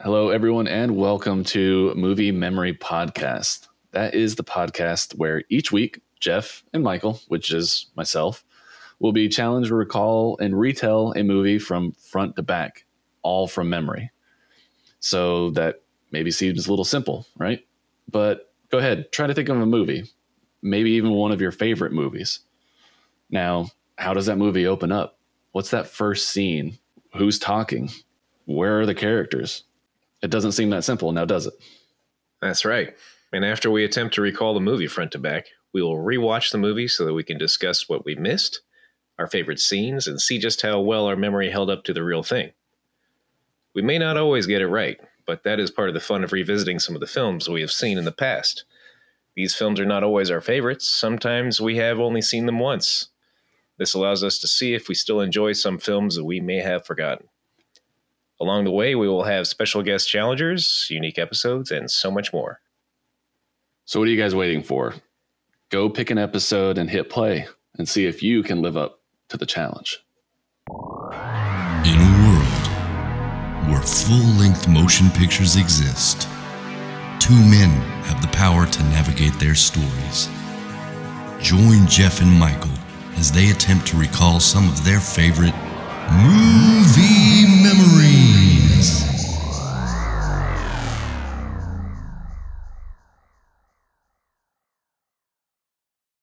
Hello, everyone, and welcome to Movie Memory Podcast. That is the podcast where each week, Jeff and Michael, which is myself, will be challenged to recall and retell a movie from front to back, all from memory. So that maybe seems a little simple, right? But go ahead, try to think of a movie, maybe even one of your favorite movies. Now, how does that movie open up? What's that first scene? Who's talking? Where are the characters? It doesn't seem that simple now, does it? That's right. And after we attempt to recall the movie front to back, we will rewatch the movie so that we can discuss what we missed, our favorite scenes, and see just how well our memory held up to the real thing. We may not always get it right, but that is part of the fun of revisiting some of the films we have seen in the past. These films are not always our favorites, sometimes we have only seen them once. This allows us to see if we still enjoy some films that we may have forgotten. Along the way, we will have special guest challengers, unique episodes, and so much more. So, what are you guys waiting for? Go pick an episode and hit play and see if you can live up to the challenge. In a world where full length motion pictures exist, two men have the power to navigate their stories. Join Jeff and Michael as they attempt to recall some of their favorite movie